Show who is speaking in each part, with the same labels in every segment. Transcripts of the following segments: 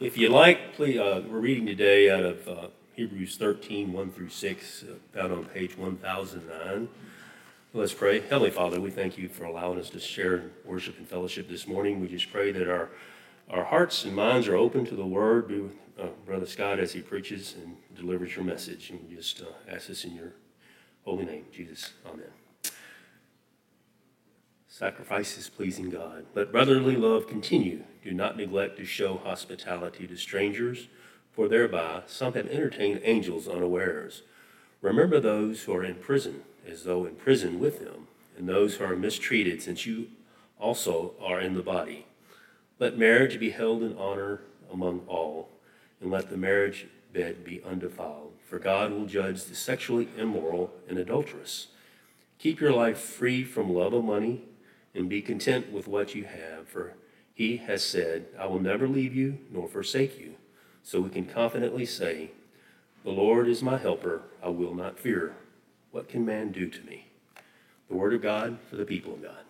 Speaker 1: If you like, please, uh, we're reading today out of uh, Hebrews 13, 1 through 6, uh, found on page 1009. Let's pray. Heavenly Father, we thank you for allowing us to share worship and fellowship this morning. We just pray that our, our hearts and minds are open to the word. Be with uh, Brother Scott as he preaches and delivers your message. And we just uh, ask this in your holy name, Jesus. Amen. Sacrifice is pleasing God. Let brotherly love continue. Do not neglect to show hospitality to strangers, for thereby some have entertained angels unawares. Remember those who are in prison, as though in prison with them, and those who are mistreated, since you also are in the body. Let marriage be held in honor among all, and let the marriage bed be undefiled, for God will judge the sexually immoral and adulterous. Keep your life free from love of money and be content with what you have, for he has said, I will never leave you nor forsake you. So we can confidently say, The Lord is my helper, I will not fear. What can man do to me? The word of God for the people of God.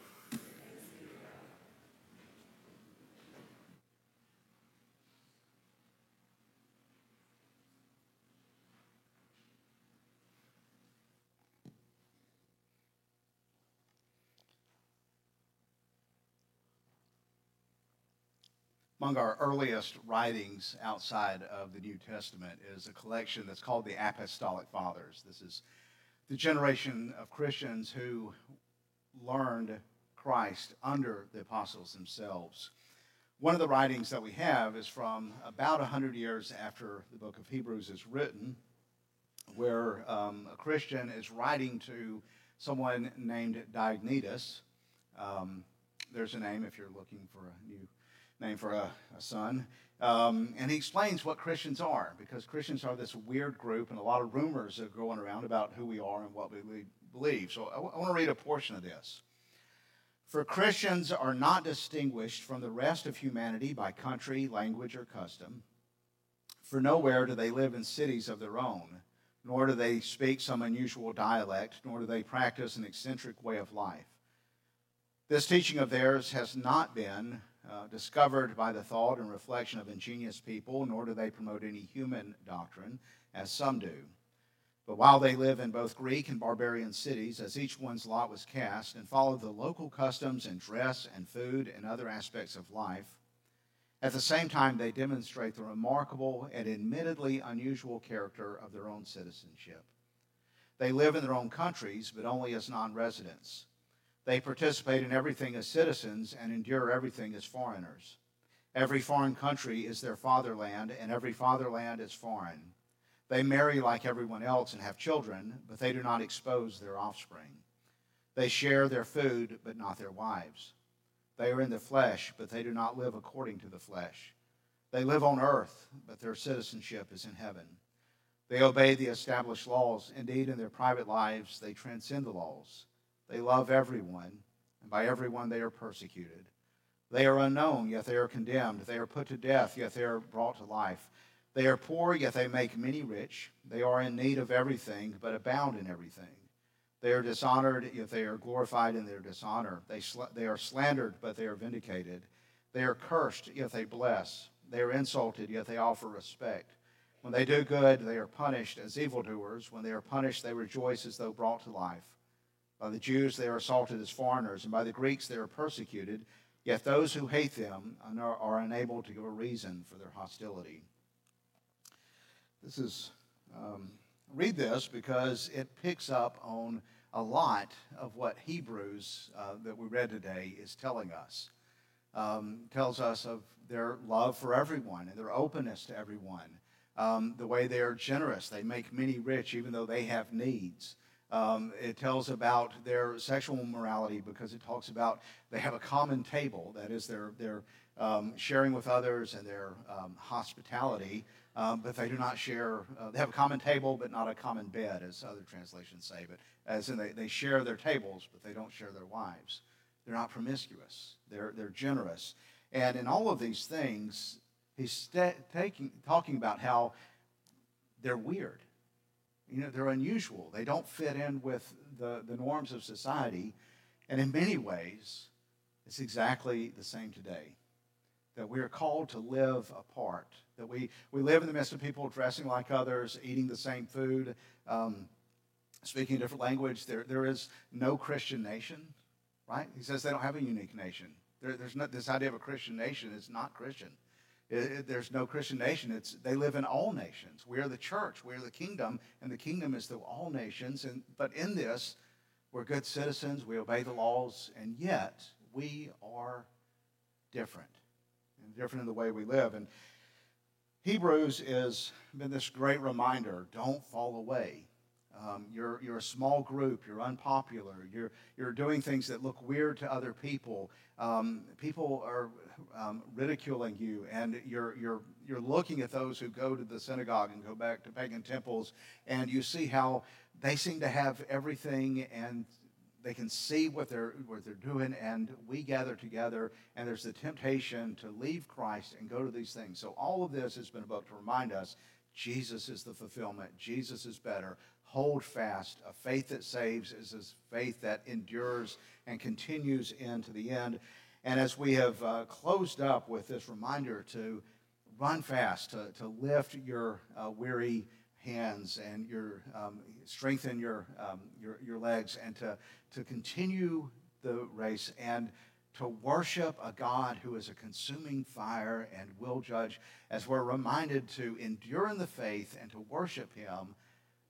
Speaker 2: Among our earliest writings outside of the New Testament is a collection that's called the Apostolic Fathers. This is the generation of Christians who learned Christ under the apostles themselves. One of the writings that we have is from about 100 years after the book of Hebrews is written, where um, a Christian is writing to someone named Diognetus. Um, there's a name if you're looking for a new name for a, a son. Um, and he explains what Christians are, because Christians are this weird group, and a lot of rumors are going around about who we are and what we believe. So I, w- I want to read a portion of this. For Christians are not distinguished from the rest of humanity by country, language, or custom. For nowhere do they live in cities of their own, nor do they speak some unusual dialect, nor do they practice an eccentric way of life. This teaching of theirs has not been uh, discovered by the thought and reflection of ingenious people, nor do they promote any human doctrine, as some do. But while they live in both Greek and barbarian cities, as each one's lot was cast, and follow the local customs and dress and food and other aspects of life, at the same time they demonstrate the remarkable and admittedly unusual character of their own citizenship. They live in their own countries, but only as non residents they participate in everything as citizens and endure everything as foreigners. Every foreign country is their fatherland, and every fatherland is foreign. They marry like everyone else and have children, but they do not expose their offspring. They share their food, but not their wives. They are in the flesh, but they do not live according to the flesh. They live on earth, but their citizenship is in heaven. They obey the established laws. Indeed, in their private lives, they transcend the laws. They love everyone, and by everyone they are persecuted. They are unknown, yet they are condemned. They are put to death, yet they are brought to life. They are poor, yet they make many rich. They are in need of everything, but abound in everything. They are dishonored, yet they are glorified in their dishonor. They, sl- they are slandered, but they are vindicated. They are cursed, yet they bless. They are insulted, yet they offer respect. When they do good, they are punished as evildoers. When they are punished, they rejoice as though brought to life. By the Jews, they are assaulted as foreigners, and by the Greeks, they are persecuted. Yet those who hate them are, unable to give a reason for their hostility. This is, um, read this because it picks up on a lot of what Hebrews uh, that we read today is telling us. Um, tells us of their love for everyone and their openness to everyone. Um, the way they are generous, they make many rich even though they have needs. Um, it tells about their sexual morality because it talks about they have a common table, that is, their um, sharing with others and their um, hospitality, um, but they do not share, uh, they have a common table, but not a common bed, as other translations say. But as in, they, they share their tables, but they don't share their wives. They're not promiscuous, they're, they're generous. And in all of these things, he's st- taking, talking about how they're weird you know, they're unusual. They don't fit in with the, the norms of society. And in many ways, it's exactly the same today. that we are called to live apart, that we, we live in the midst of people dressing like others, eating the same food, um, speaking a different language. There, there is no Christian nation, right? He says they don't have a unique nation. There, there's this idea of a Christian nation is not Christian. It, it, there's no Christian nation. It's, they live in all nations. We are the church. We are the kingdom, and the kingdom is through all nations. And, but in this, we're good citizens. We obey the laws, and yet we are different and different in the way we live. And Hebrews has been this great reminder don't fall away. Um, you're, you're a small group, you're unpopular, you're, you're doing things that look weird to other people. Um, people are um, ridiculing you, and you're, you're, you're looking at those who go to the synagogue and go back to pagan temples, and you see how they seem to have everything and they can see what they're, what they're doing, and we gather together, and there's the temptation to leave Christ and go to these things. So, all of this has been about to remind us Jesus is the fulfillment, Jesus is better. Hold fast. A faith that saves is a faith that endures and continues into the end. And as we have uh, closed up with this reminder to run fast, to, to lift your uh, weary hands and your um, strengthen your, um, your, your legs and to, to continue the race and to worship a God who is a consuming fire and will judge, as we're reminded to endure in the faith and to worship Him.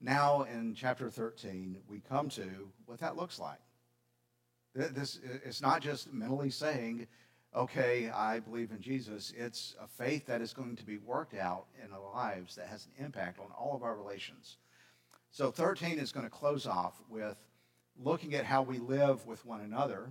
Speaker 2: Now, in chapter 13, we come to what that looks like. This, it's not just mentally saying, okay, I believe in Jesus. It's a faith that is going to be worked out in our lives that has an impact on all of our relations. So 13 is going to close off with looking at how we live with one another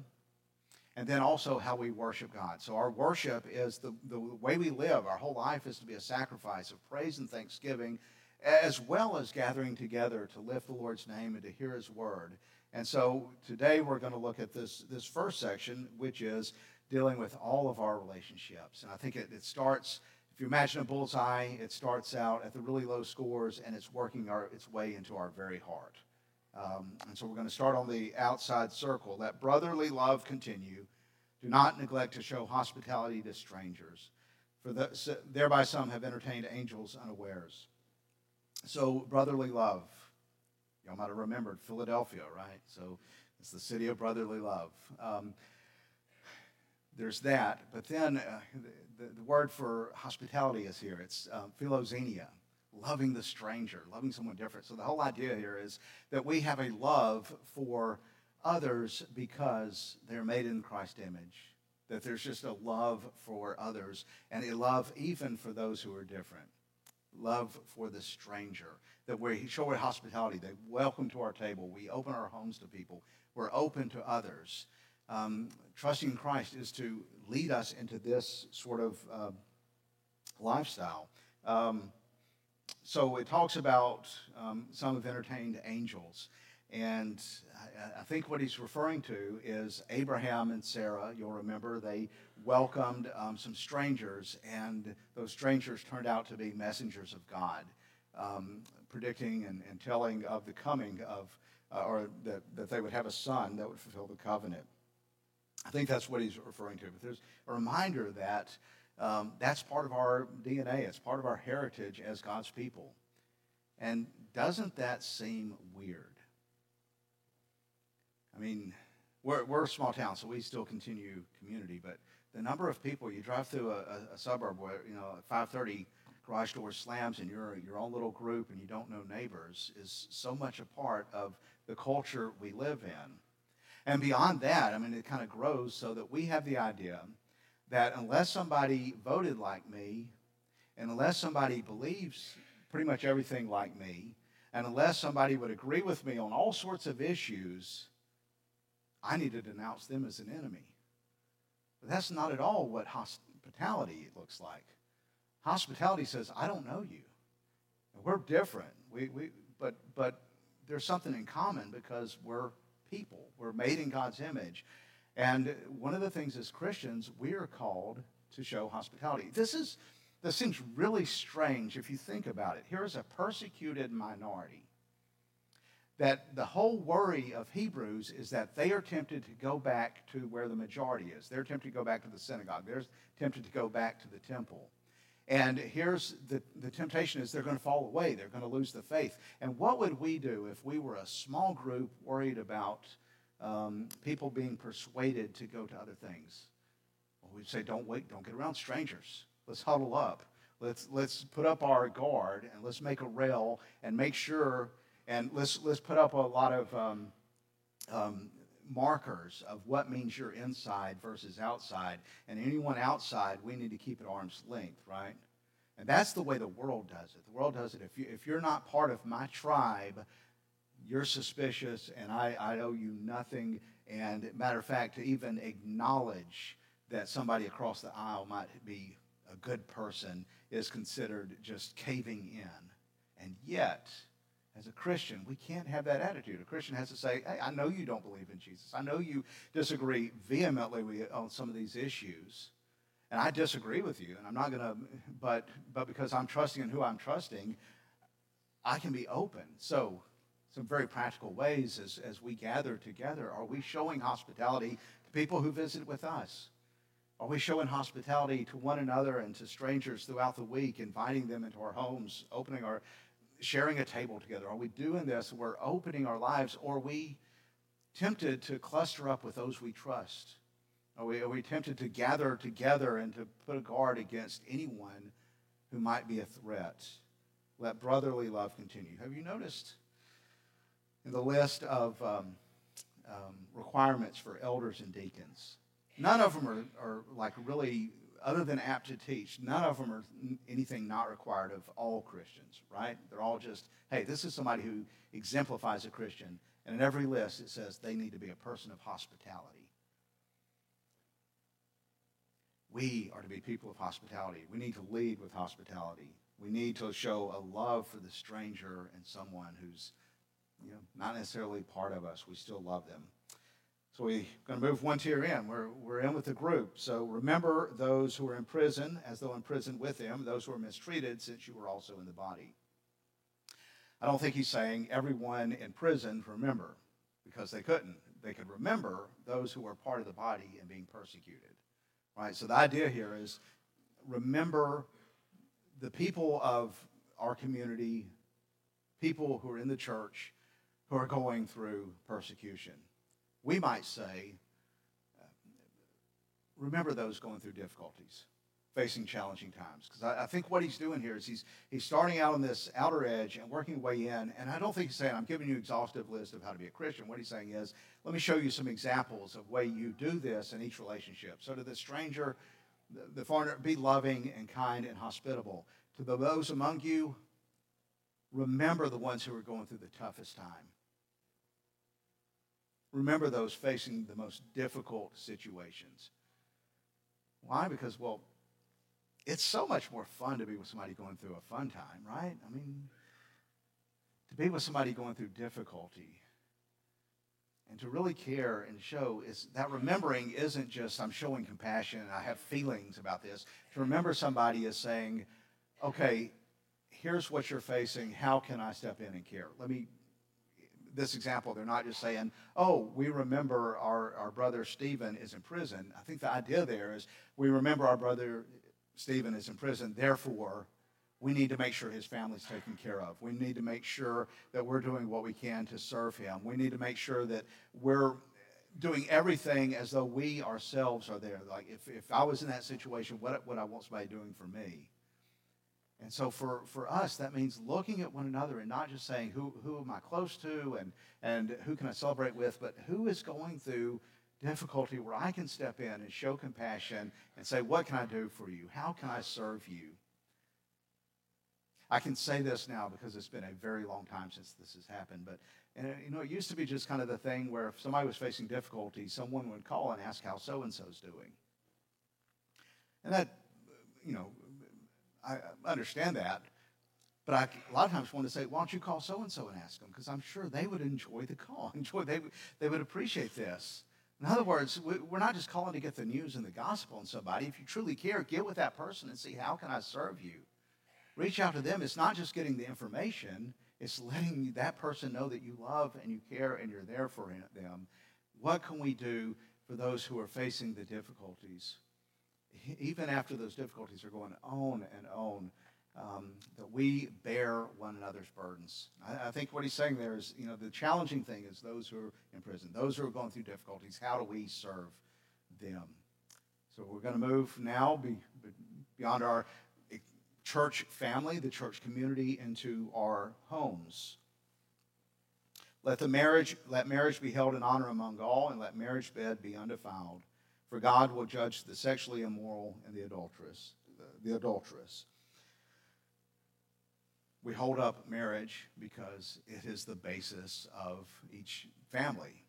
Speaker 2: and then also how we worship God. So our worship is the, the way we live. Our whole life is to be a sacrifice of praise and thanksgiving, as well as gathering together to lift the Lord's name and to hear his word. And so today we're going to look at this, this first section, which is dealing with all of our relationships. And I think it, it starts, if you imagine a bullseye, it starts out at the really low scores and it's working our, its way into our very heart. Um, and so we're going to start on the outside circle. Let brotherly love continue. Do not neglect to show hospitality to strangers, for the, thereby some have entertained angels unawares. So, brotherly love. Y'all might have remembered Philadelphia, right? So, it's the city of brotherly love. Um, there's that. But then uh, the, the, word for hospitality is here. It's um, philoxenia, loving the stranger, loving someone different. So the whole idea here is that we have a love for others because they're made in Christ's image. That there's just a love for others and a love even for those who are different. Love for the stranger. That we show hospitality. They welcome to our table. We open our homes to people. We're open to others um, trusting Christ is to lead us into this sort of uh, lifestyle. Um, so it talks about um, some have entertained angels. And I, I, think what he's referring to is Abraham and Sarah. You'll remember they welcomed um, some strangers, and those strangers turned out to be messengers of God, um, predicting and, and, telling of the coming of, uh, or that, that they would have a son that would fulfill the covenant. I think that's what he's referring to. But there's a reminder that um, that's part of our DNA, it's part of our heritage as God's people. And doesn't that seem weird? I mean, we're, we're a small town, so we still continue community, but the number of people you drive through a, a, a suburb where, you know, at 5.30, garage door slams and you're your own little group and you don't know neighbors is so much a part of the culture we live in. And beyond that, I mean, it kind of grows so that we have the idea that unless somebody voted like me, and unless somebody believes pretty much everything like me, and unless somebody would agree with me on all sorts of issues, I need to denounce them as an enemy. But that's not at all what hospitality looks like. Hospitality says, I don't know you. We're different. We, we, but, but there's something in common because we're people. We're made in God's image. And one of the things as Christians, we are called to show hospitality. This is this seems really strange if you think about it. Here is a persecuted minority. That the whole worry of Hebrews is that they are tempted to go back to where the majority is. They're tempted to go back to the synagogue. They're tempted to go back to the temple. And here's the, the temptation is they're going to fall away. They're going to lose the faith. And what would we do if we were a small group worried about um, people being persuaded to go to other things? Well, we'd say, don't wait, don't get around strangers. Let's huddle up. Let's, let's put up our guard and let's make a rail and make sure, and let's, let's put up a lot of um, um, markers of what means you're inside versus outside. And anyone outside, we need to keep at arm's length, right? And that's the way the world does it. The world does it. If, you, if you're not part of my tribe, you're suspicious and I, I owe you nothing. And matter of fact, to even acknowledge that somebody across the aisle might be a good person is considered just caving in. And yet, as a Christian, we can't have that attitude. A Christian has to say, hey, I know you don't believe in Jesus. I know you disagree vehemently on some of these issues. And I disagree with you. And I'm not going to, but, but because I'm trusting in who I'm trusting, I can be open. So, some very practical ways as, as we gather together. Are we showing hospitality to people who visit with us? Are we showing hospitality to one another and to strangers throughout the week, inviting them into our homes, opening our, sharing a table together? Are we doing this? We're opening our lives, or are we tempted to cluster up with those we trust? Are we, are we tempted to gather together and to put a guard against anyone who might be a threat? Let brotherly love continue. Have you noticed in the list of um, um, requirements for elders and deacons? None of them are, are like really, other than apt to teach, none of them are anything not required of all Christians, right? They're all just, hey, this is somebody who exemplifies a Christian. And in every list, it says they need to be a person of hospitality. We are to be people of hospitality. We need to lead with hospitality. We need to show a love for the stranger and someone who's you know, not necessarily part of us. We still love them. So we're going to move one tier in. We're, we're in with the group. So remember those who are in prison as though in prison with him, those who are mistreated since you were also in the body. I don't think he's saying everyone in prison remember because they couldn't. They could remember those who were part of the body and being persecuted. Right? So the idea here is remember the people of our community, people who are in the church who are going through persecution we might say, uh, remember those going through difficulties, facing challenging times. Because I, I, think what he's doing here is he's, he's starting out on this outer edge and working way in. And I don't think he's saying, I'm giving you an exhaustive list of how to be a Christian. What he's saying is, let me show you some examples of way you do this in each relationship. So to the stranger, the, the foreigner, be loving and kind and hospitable. To those among you, remember the ones who are going through the toughest time remember those facing the most difficult situations. Why? Because, well, it's so much more fun to be with somebody going through a fun time, right? I mean, to be with somebody going through difficulty and to really care and show is that remembering isn't just I'm showing compassion and I have feelings about this. To remember somebody is saying, okay, here's what you're facing. How can I step in and care? Let me this example, they're not just saying, oh, we remember our, our brother Stephen is in prison. I think the idea there is we remember our brother Stephen is in prison, therefore, we need to make sure his family's taken care of. We need to make sure that we're doing what we can to serve him. We need to make sure that we're doing everything as though we ourselves are there. Like if, if I was in that situation, what would I want somebody doing for me? And so for, for us, that means looking at one another and not just saying, who, who am I close to and, and who can I celebrate with, but who is going through difficulty where I can step in and show compassion and say, what can I do for you? How can I serve you? I can say this now because it's been a very long time since this has happened, but and uh, you know, it used to be just kind of the thing where if somebody was facing difficulty, someone would call and ask how so and so's doing. And that, you know, I understand that. But I, a lot of times want to say, why don't you call so and so and ask them? Because I'm sure they would enjoy the call. Enjoy, they, they would appreciate this. In other words, we're not just calling to get the news and the gospel on somebody. If you truly care, get with that person and see how can I serve you. Reach out to them. It's not just getting the information. It's letting that person know that you love and you care and you're there for them. What can we do for those who are facing the difficulties? Even after those difficulties are going on and on, um, that we bear one another's burdens. I, I, think what he's saying there is, you know, the challenging thing is those who are in prison, those who are going through difficulties, how do we serve them? So we're going to move now be, beyond our church family, the church community, into our homes. Let the marriage, let marriage be held in honor among all, and let marriage bed be undefiled. For God will judge the sexually immoral and the adulterous. The adulteress. We hold up marriage because it is the basis of each family.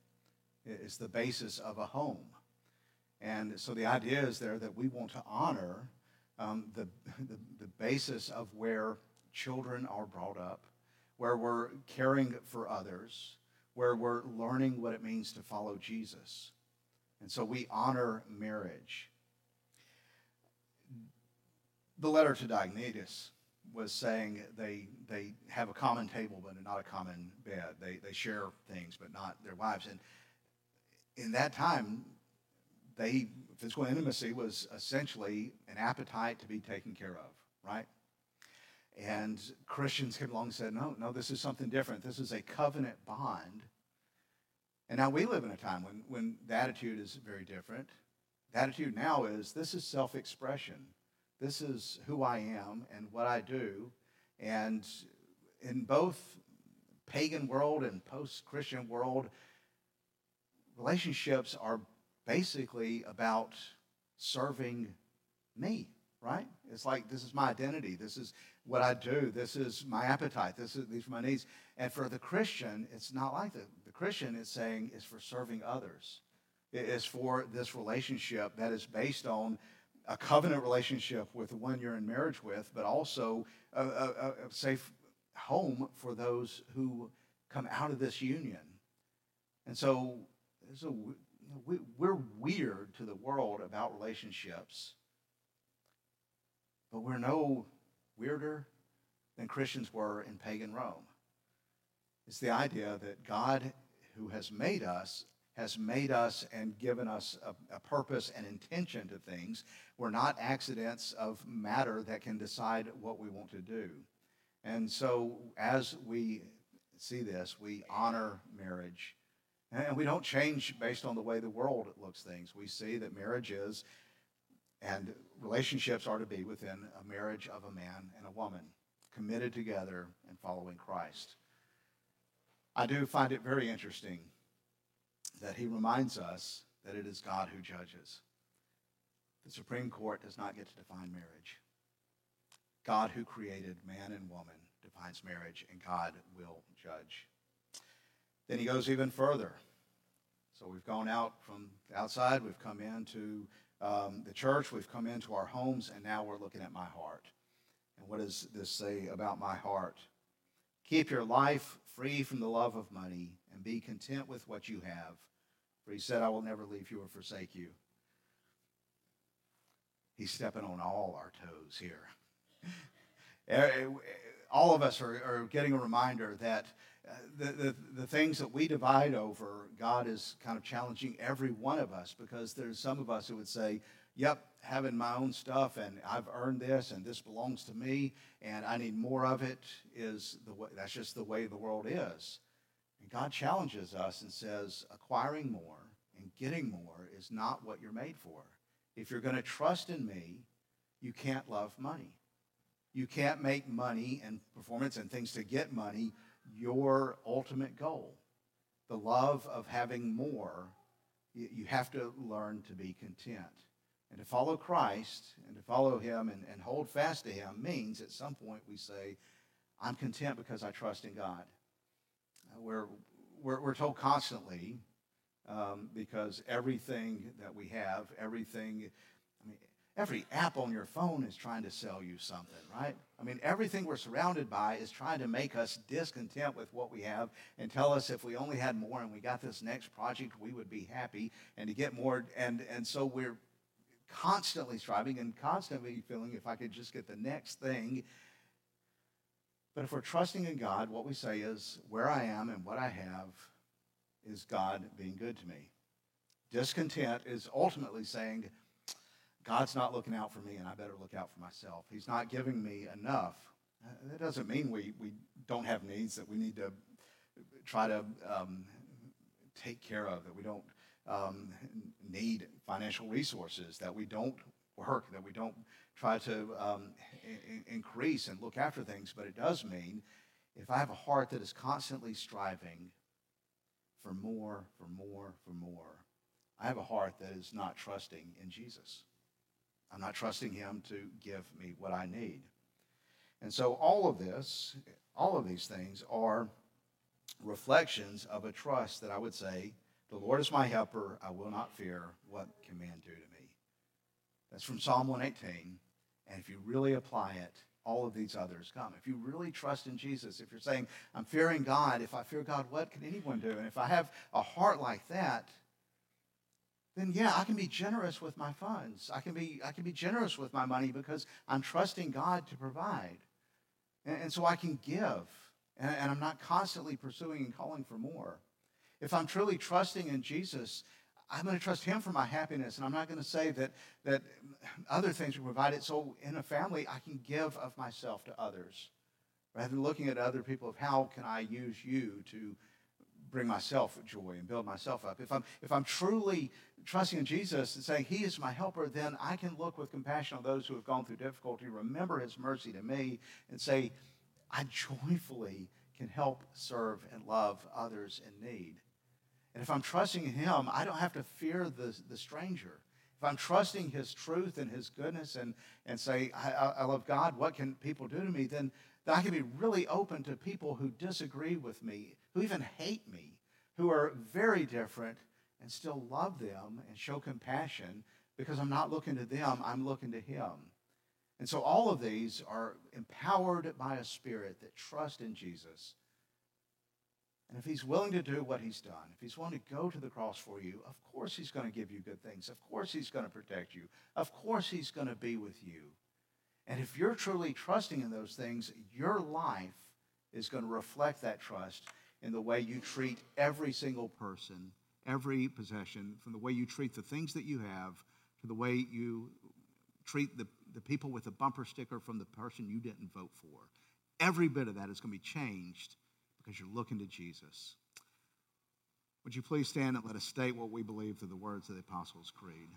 Speaker 2: It's the basis of a home. And so the idea is there that we want to honor um, the, the, the basis of where children are brought up, where we're caring for others, where we're learning what it means to follow Jesus. And so we honor marriage. The letter to Diognetus was saying they, they have a common table but not a common bed. They, they share things but not their wives. And in that time, they physical intimacy was essentially an appetite to be taken care of, right? And Christians came along and said, no, no, this is something different. This is a covenant bond. And now we live in a time when, when the attitude is very different. The attitude now is this is self expression. This is who I am and what I do. And in both pagan world and post Christian world, relationships are basically about serving me, right? It's like this is my identity. This is what I do. This is my appetite. This is these are my needs. And for the Christian, it's not like that. The Christian is saying it's for serving others. It is for this relationship that is based on a covenant relationship with the one you're in marriage with, but also a, a, a safe home for those who come out of this union. And so a we, we're weird to the world about relationships, but we're no weirder than Christians were in pagan Rome. It's the idea that God, who has made us, has made us and given us a, a, purpose and intention to things. We're not accidents of matter that can decide what we want to do. And so, as we see this, we honor marriage and we don't change based on the way the world looks things. We see that marriage is, and relationships are to be within a marriage of a man and a woman, committed together and following Christ. I do find it very interesting that he reminds us that it is God who judges. The Supreme Court does not get to define marriage. God, who created man and woman, defines marriage, and God will judge. Then he goes even further. So we've gone out from outside, we've come into um, the church, we've come into our homes, and now we're looking at my heart. And what does this say about my heart? Keep your life free from the love of money and be content with what you have. For he said, I will never leave you or forsake you. He's stepping on all our toes here. Eh, all of us are, are getting a reminder that Uh, the, the, the things that we divide over, God is kind of challenging every one of us because there's some of us who would say, Yep, having my own stuff and I've earned this and this belongs to me and I need more of it is the way, that's just the way the world is. And God challenges us and says, acquiring more and getting more is not what you're made for. If you're going to trust in me, you can't love money. You can't make money and performance and things to get money your ultimate goal. The love of having more, you have to learn to be content. And to follow Christ and to follow Him and, and hold fast to Him means at some point we say, I'm content because I trust in God. Uh, we're, we're, we're told constantly um, because everything that we have, everything, Every app on your phone is trying to sell you something, right? I mean, everything we're surrounded by is trying to make us discontent with what we have and tell us if we only had more and we got this next project, we would be happy and to get more. And, and so we're constantly striving and constantly feeling if I could just get the next thing. But if we're trusting in God, what we say is, where I am and what I have is God being good to me. Discontent is ultimately saying, God's not looking out for me and I better look out for myself. He's not giving me enough. Uh, that doesn't mean we, we don't have needs that we need to try to um, take care of, that we don't um, need financial resources, that we don't work, that we don't try to um, increase and look after things. But it does mean if I have a heart that is constantly striving for more, for more, for more, I have a heart that is not trusting in Jesus. I'm not trusting him to give me what I need. And so all of this, all of these things are reflections of a trust that I would say, the Lord is my helper, I will not fear. What can man do to me? That's from Psalm 118. And if you really apply it, all of these others come. If you really trust in Jesus, if you're saying, I'm fearing God, if I fear God, what can anyone do? And if I have a heart like that, then yeah, I can be generous with my funds. I can be, I can be generous with my money because I'm trusting God to provide. And, and so I can give. And, and I'm not constantly pursuing and calling for more. If I'm truly trusting in Jesus, I'm going to trust him for my happiness. And I'm not going to say that, that other things are provided. So in a family, I can give of myself to others rather than looking at other people of how can I use you to bring myself joy and build myself up. If I'm, if I'm truly trusting in Jesus and saying he is my helper, then I can look with compassion on those who have gone through difficulty, remember his mercy to me, and say, I joyfully can help serve and love others in need. And if I'm trusting in him, I don't have to fear the, the stranger. If I'm trusting his truth and his goodness and, and say, I, I love God, what can people do to me? Then, then I can be really open to people who disagree with me, who even hate me, who are very different, and still love them and show compassion because I'm not looking to them, I'm looking to him. And so all of these are empowered by a spirit that trusts in Jesus and if he's willing to do what he's done, if he's willing to go to the cross for you, of course he's going to give you good things. Of course he's going to protect you. Of course he's going to be with you. And if you're truly trusting in those things, your life is going to reflect that trust in the way you treat every single person, every possession, from the way you treat the things that you have to the way you treat the, the people with the bumper sticker from the person you didn't vote for. Every bit of that is going to be changed because you're looking to Jesus. Would you please stand and let us state what we believe through the words of the Apostles' Creed?